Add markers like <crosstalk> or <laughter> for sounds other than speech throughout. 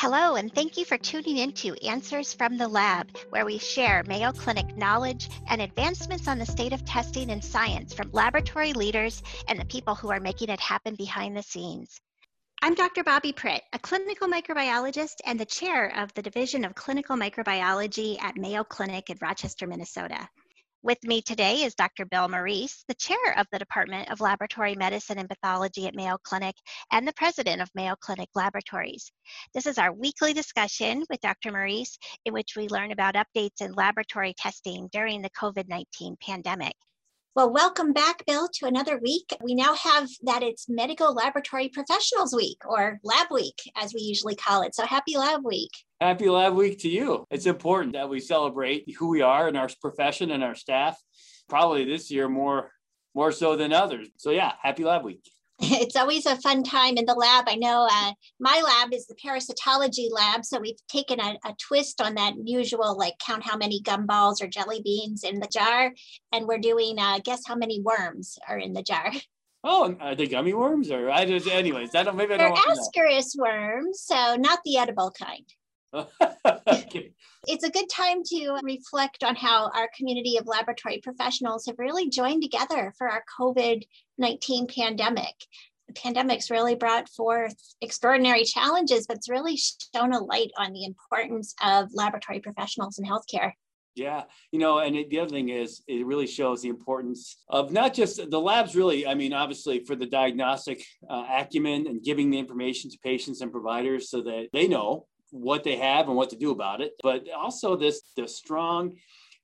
Hello, and thank you for tuning in to Answers from the Lab, where we share Mayo Clinic knowledge and advancements on the state of testing and science from laboratory leaders and the people who are making it happen behind the scenes. I'm Dr. Bobbi Pritt, a clinical microbiologist and the chair of the Division of Clinical Microbiology at Mayo Clinic in Rochester, Minnesota. With me today is Dr. Bill Morice, the chair of the Department of Laboratory Medicine and Pathology at Mayo Clinic and the president of Mayo Clinic Laboratories. This is our weekly discussion with Dr. Morice in which we learn about updates in laboratory testing during the COVID 19 pandemic. Well, welcome back, Bill, to another week. We now have that it's Medical Laboratory Professionals Week or Lab Week, as we usually call it. So happy Lab Week. Happy Lab Week to you. It's important that we celebrate who we are and our profession and our staff. Probably this year more more so than others. So yeah, happy Lab Week. <laughs> it's always a fun time in the lab. I know uh, my lab is the parasitology lab, so we've taken a, a, twist on that usual, like count how many gumballs or jelly beans in the jar, and we're doing uh, guess how many worms are in the jar. <laughs> Oh, are they gummy worms or I just, anyways? I don't maybe I don't. They're ascaris worms, so not the edible kind. Okay. It's a good time to reflect on how our community of laboratory professionals have really joined together for our COVID 19 pandemic. The pandemic's really brought forth extraordinary challenges, but it's really shown a light on the importance of laboratory professionals in healthcare. Yeah, you know, and it, the other thing is, it really shows the importance of not just the labs, really. I mean, obviously, for the diagnostic uh, acumen and giving the information to patients and providers so that they know what they have and what to do about it, but also this the strong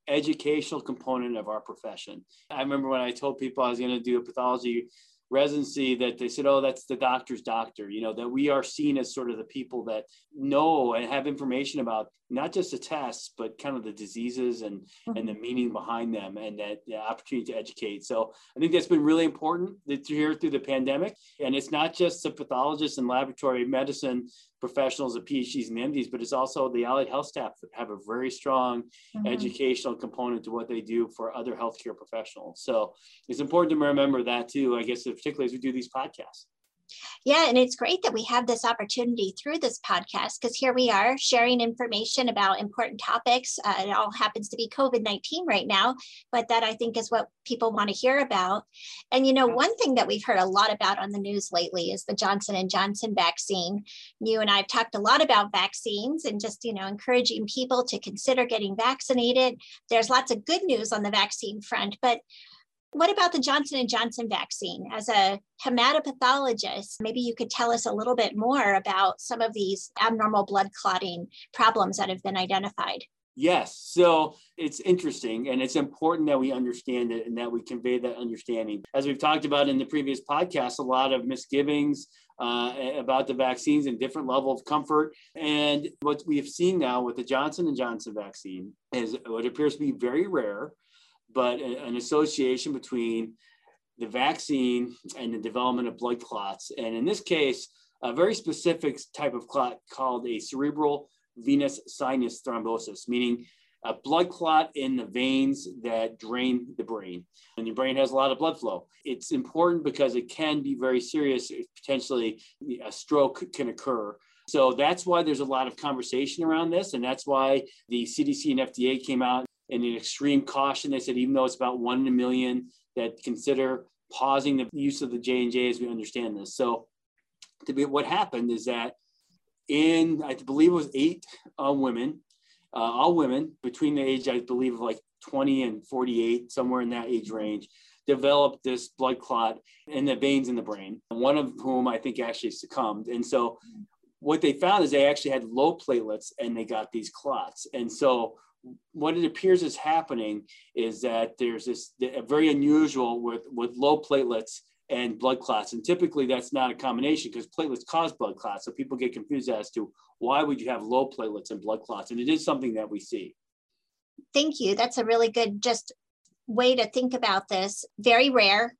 educational component of our profession. I remember when I told people I was going to do a pathology residency that they said, oh, that's the doctor's doctor, you know, that we are seen as sort of the people that know and have information about not just the tests, but kind of the diseases and, mm-hmm. and the meaning behind them and that the opportunity to educate. So I think that's been really important to hear through the pandemic. And it's not just the pathologists and laboratory medicine professionals, the PhDs and MDs, but it's also the allied health staff that have a very strong mm-hmm. educational component to what they do for other healthcare professionals. So it's important to remember that too, I guess, particularly as we do these podcasts. Yeah, and it's great that we have this opportunity through this podcast because here we are sharing information about important topics. Uh, it all happens to be COVID 19 right now, but that I think is what people want to hear about. And you know, one thing that we've heard a lot about on the news lately is the Johnson and Johnson vaccine. You and I have talked a lot about vaccines and just, you know, encouraging people to consider getting vaccinated. There's lots of good news on the vaccine front, but what about the Johnson and Johnson vaccine? As a hematopathologist, maybe you could tell us a little bit more about some of these abnormal blood clotting problems that have been identified. Yes. So it's interesting and it's important that we understand it and that we convey that understanding. As we've talked about in the previous podcast, a lot of misgivings uh, about the vaccines and different level of comfort. And what we have seen now with the Johnson and Johnson vaccine is what appears to be very rare but an association between the vaccine and the development of blood clots. And in this case, a very specific type of clot called a cerebral venous sinus thrombosis, meaning a blood clot in the veins that drain the brain. And your brain has a lot of blood flow. It's important because it can be very serious. Potentially, a stroke can occur. So that's why there's a lot of conversation around this. And that's why the CDC and FDA came out and in extreme caution. They said even though it's about one in a million, that consider pausing the use of the J and J as we understand this. So, to be what happened is that in I believe it was eight uh, women, uh, all women between the age I believe of like 20 and 48, somewhere in that age range, developed this blood clot in the veins in the brain. One of whom I think actually succumbed, and so. What they found is they actually had low platelets and they got these clots. And so what it appears is happening is that there's this very unusual with with low platelets and blood clots. And typically that's not a combination because platelets cause blood clots. So people get confused as to why would you have low platelets and blood clots? And it is something that we see. Thank you. That's a really good just way to think about this. Very rare.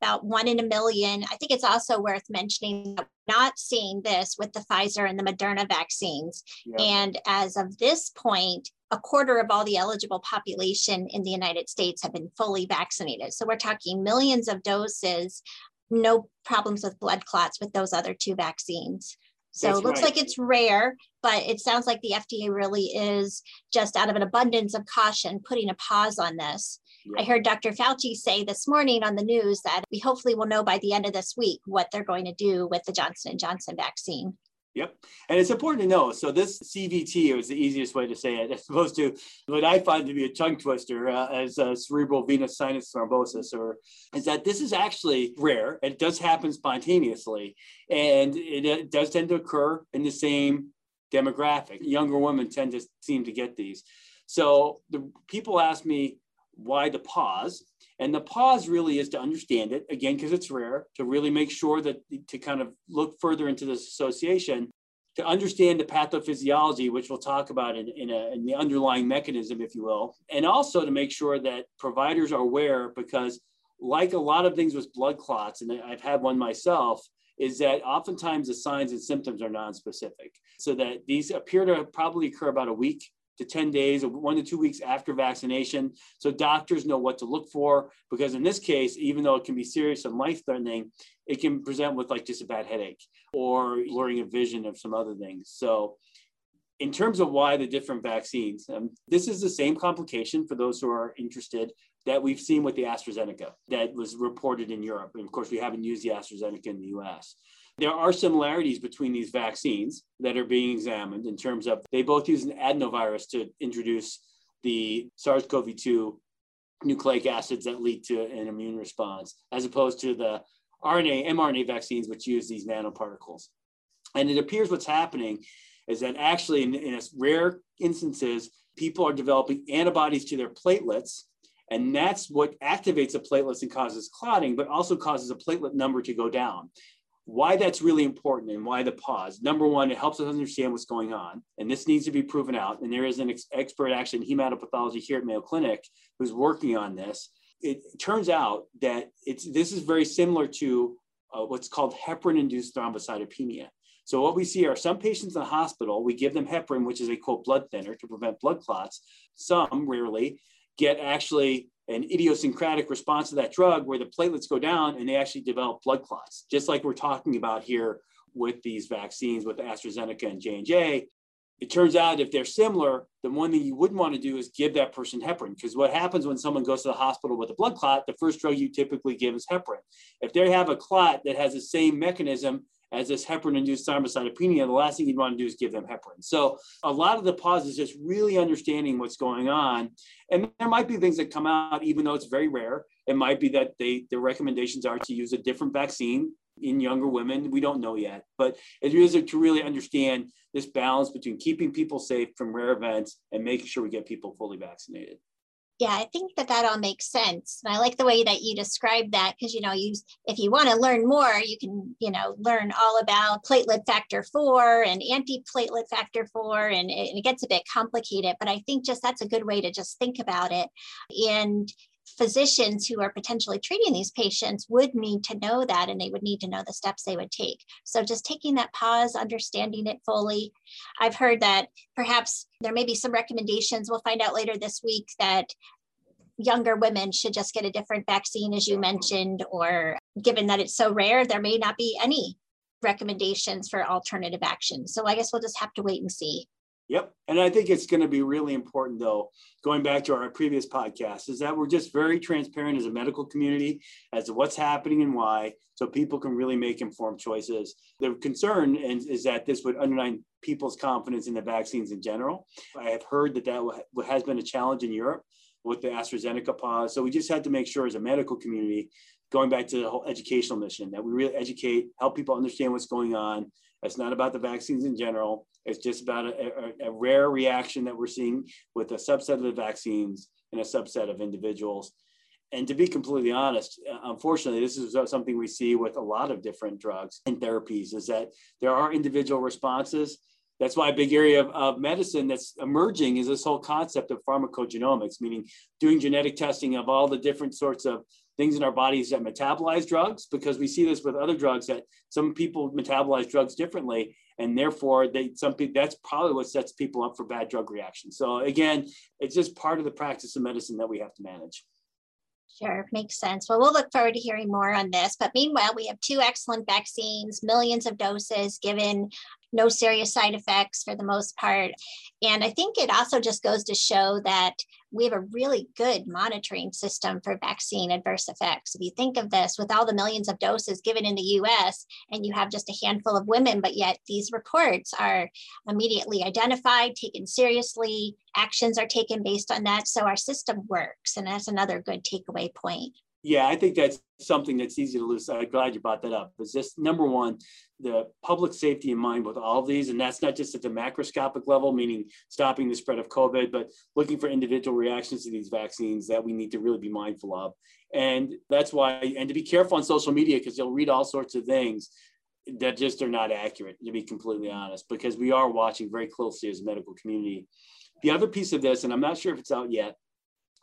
About one in a million. I think it's also worth mentioning that we're not seeing this with the Pfizer and the Moderna vaccines. And as of this point, a quarter of all the eligible population in the United States have been fully vaccinated. So we're talking millions of doses, no problems with blood clots with those other two vaccines. So That's it looks right. like it's rare, but it sounds like the FDA really is just out of an abundance of caution putting a pause on this. Yeah. I heard Dr. Fauci say this morning on the news that we hopefully will know by the end of this week what they're going to do with the Johnson & Johnson vaccine. Yep. And it's important to know. So this CVT was the easiest way to say it, <laughs> as opposed to what I find to be a tongue twister uh, as a cerebral venous sinus thrombosis, or is that this is actually rare. It does happen spontaneously, and it, it does tend to occur in the same demographic. Younger women tend to seem to get these. So the people ask me why the pause, and the pause really is to understand it, again, because it's rare, to really make sure that to kind of look further into this association, to understand the pathophysiology, which we'll talk about in, in, a, in the underlying mechanism, if you will, and also to make sure that providers are aware because like a lot of things with blood clots, and I've had one myself, is that oftentimes the signs and symptoms are non-specific. So that these appear to probably occur about a week to 10 days or one to two weeks after vaccination. So doctors know what to look for because in this case, even though it can be serious and life threatening, it can present with like just a bad headache or blurring of vision of some other things. So in terms of why the different vaccines, um, this is the same complication for those who are interested that we've seen with the AstraZeneca that was reported in Europe. And of course, we haven't used the AstraZeneca in the US. There are similarities between these vaccines that are being examined in terms of they both use an adenovirus to introduce the SARS CoV 2 nucleic acids that lead to an immune response, as opposed to the RNA, mRNA vaccines, which use these nanoparticles. And it appears what's happening is that actually, in, in rare instances, people are developing antibodies to their platelets. And that's what activates the platelets and causes clotting, but also causes a platelet number to go down why that's really important and why the pause. Number one, it helps us understand what's going on. And this needs to be proven out. And there is an ex- expert actually in hematopathology here at Mayo Clinic who's working on this. It turns out that it's this is very similar to uh, what's called heparin-induced thrombocytopenia. So what we see are some patients in the hospital, we give them heparin, which is a quote blood thinner to prevent blood clots. Some rarely get actually an idiosyncratic response to that drug where the platelets go down and they actually develop blood clots, just like we're talking about here with these vaccines with AstraZeneca and J&J. It turns out if they're similar, the one thing you wouldn't want to do is give that person heparin because what happens when someone goes to the hospital with a blood clot, the first drug you typically give is heparin. If they have a clot that has the same mechanism as this heparin-induced thrombocytopenia, the last thing you'd want to do is give them heparin. So a lot of the pause is just really understanding what's going on. And there might be things that come out, even though it's very rare. It might be that they the recommendations are to use a different vaccine in younger women. We don't know yet, but it is to really understand this balance between keeping people safe from rare events and making sure we get people fully vaccinated yeah i think that that all makes sense and i like the way that you describe that because you know you if you want to learn more you can you know learn all about platelet factor 4 and anti-platelet factor 4 and it, and it gets a bit complicated but i think just that's a good way to just think about it and physicians who are potentially treating these patients would need to know that and they would need to know the steps they would take. So just taking that pause, understanding it fully. I've heard that perhaps there may be some recommendations. We'll find out later this week that younger women should just get a different vaccine, as you mentioned, or given that it's so rare, there may not be any recommendations for alternative actions. So I guess we'll just have to wait and see. Yep. And I think it's going to be really important, though, going back to our previous podcast, is that we're just very transparent as a medical community as to what's happening and why, so people can really make informed choices. The concern is, is that this would undermine people's confidence in the vaccines in general. I have heard that that has been a challenge in Europe with the AstraZeneca pause. So we just had to make sure as a medical community, going back to the whole educational mission, that we really educate, help people understand what's going on. It's not about the vaccines in general. It's just about a, a, a rare reaction that we're seeing with a subset of the vaccines and a subset of individuals. And to be completely honest, unfortunately, this is something we see with a lot of different drugs and therapies is that there are individual responses. That's why a big area of, of medicine that's emerging is this whole concept of pharmacogenomics, meaning doing genetic testing of all the different sorts of things in our bodies that metabolize drugs, because we see this with other drugs that some people metabolize drugs differently and therefore they some that's probably what sets people up for bad drug reactions so again it's just part of the practice of medicine that we have to manage Sure, makes sense. Well, we'll look forward to hearing more on this. But meanwhile, we have two excellent vaccines, millions of doses given no serious side effects for the most part. And I think it also just goes to show that we have a really good monitoring system for vaccine adverse effects. If you think of this with all the millions of doses given in the US, and you have just a handful of women, but yet these reports are immediately identified, taken seriously, actions are taken based on that. So our system works. And that's another good takeaway point. Yeah, I think that's something that's easy to lose. I'm glad you brought that up. Is just number one, the public safety in mind with all of these, and that's not just at the macroscopic level, meaning stopping the spread of COVID, but looking for individual reactions to these vaccines that we need to really be mindful of. And that's why, and to be careful on social media because you'll read all sorts of things that just are not accurate, to be completely honest, because we are watching very closely as a medical community. The other piece of this, and I'm not sure if it's out yet,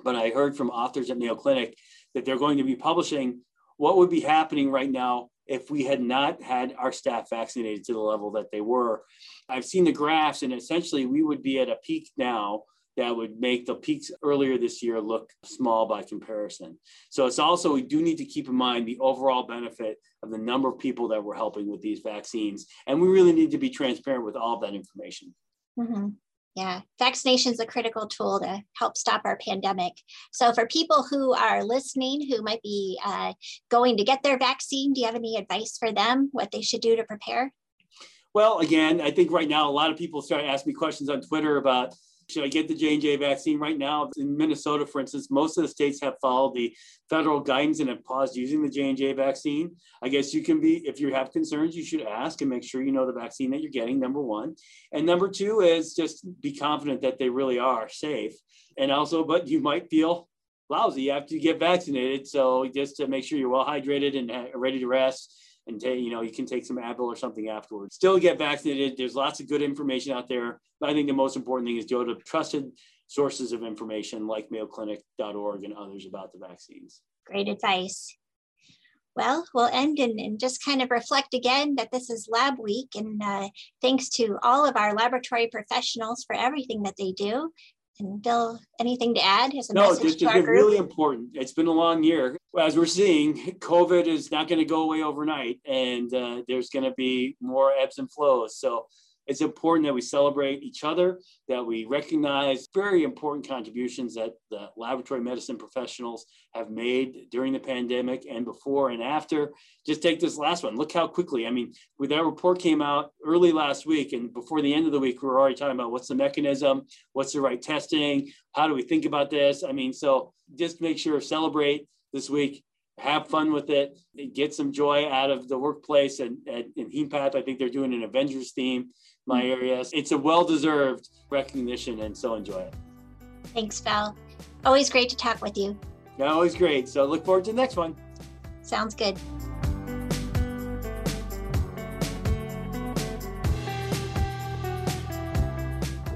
but I heard from authors at Mayo Clinic that they're going to be publishing what would be happening right now if we had not had our staff vaccinated to the level that they were. I've seen the graphs, and essentially we would be at a peak now that would make the peaks earlier this year look small by comparison. So it's also, we do need to keep in mind the overall benefit of the number of people that we're helping with these vaccines. And we really need to be transparent with all of that information. Mm-hmm. Yeah, vaccination is a critical tool to help stop our pandemic. So, for people who are listening who might be uh, going to get their vaccine, do you have any advice for them what they should do to prepare? Well, again, I think right now a lot of people start asking me questions on Twitter about should I get the J&J vaccine right now? In Minnesota, for instance, most of the states have followed the federal guidance and have paused using the J&J vaccine. I guess you can be, if you have concerns, you should ask and make sure you know the vaccine that you're getting, number one. And number two is just be confident that they really are safe. And also, but you might feel lousy after you get vaccinated. So just to make sure you're well hydrated and ready to rest and take, you know, you can take some Advil or something afterwards. Still get vaccinated. There's lots of good information out there. But I think the most important thing is go to trusted sources of information like mayoclinic.org and others about the vaccines. Great advice. Well, we'll end and, and just kind of reflect again that this is Lab Week, and uh, thanks to all of our laboratory professionals for everything that they do. And Bill, anything to add as a no, message to our group? really important. It's been a long year. As we're seeing, COVID is not going to go away overnight, and uh, there's going to be more ebbs and flows. So it's important that we celebrate each other, that we recognize very important contributions that the laboratory medicine professionals have made during the pandemic and before and after. Just take this last one. Look how quickly, I mean, that report came out early last week, and before the end of the week, we were already talking about what's the mechanism, what's the right testing, how do we think about this? I mean, so just make sure, celebrate this week have fun with it, get some joy out of the workplace. And at, in HemePath, I think they're doing an Avengers theme, my area. It's a well deserved recognition, and so enjoy it. Thanks, Val. Always great to talk with you. Yeah, always great. So look forward to the next one. Sounds good.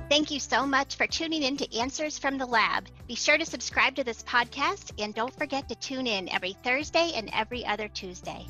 Thank you so much for tuning in to Answers from the Lab. Be sure to subscribe to this podcast and don't forget to tune in every Thursday and every other Tuesday.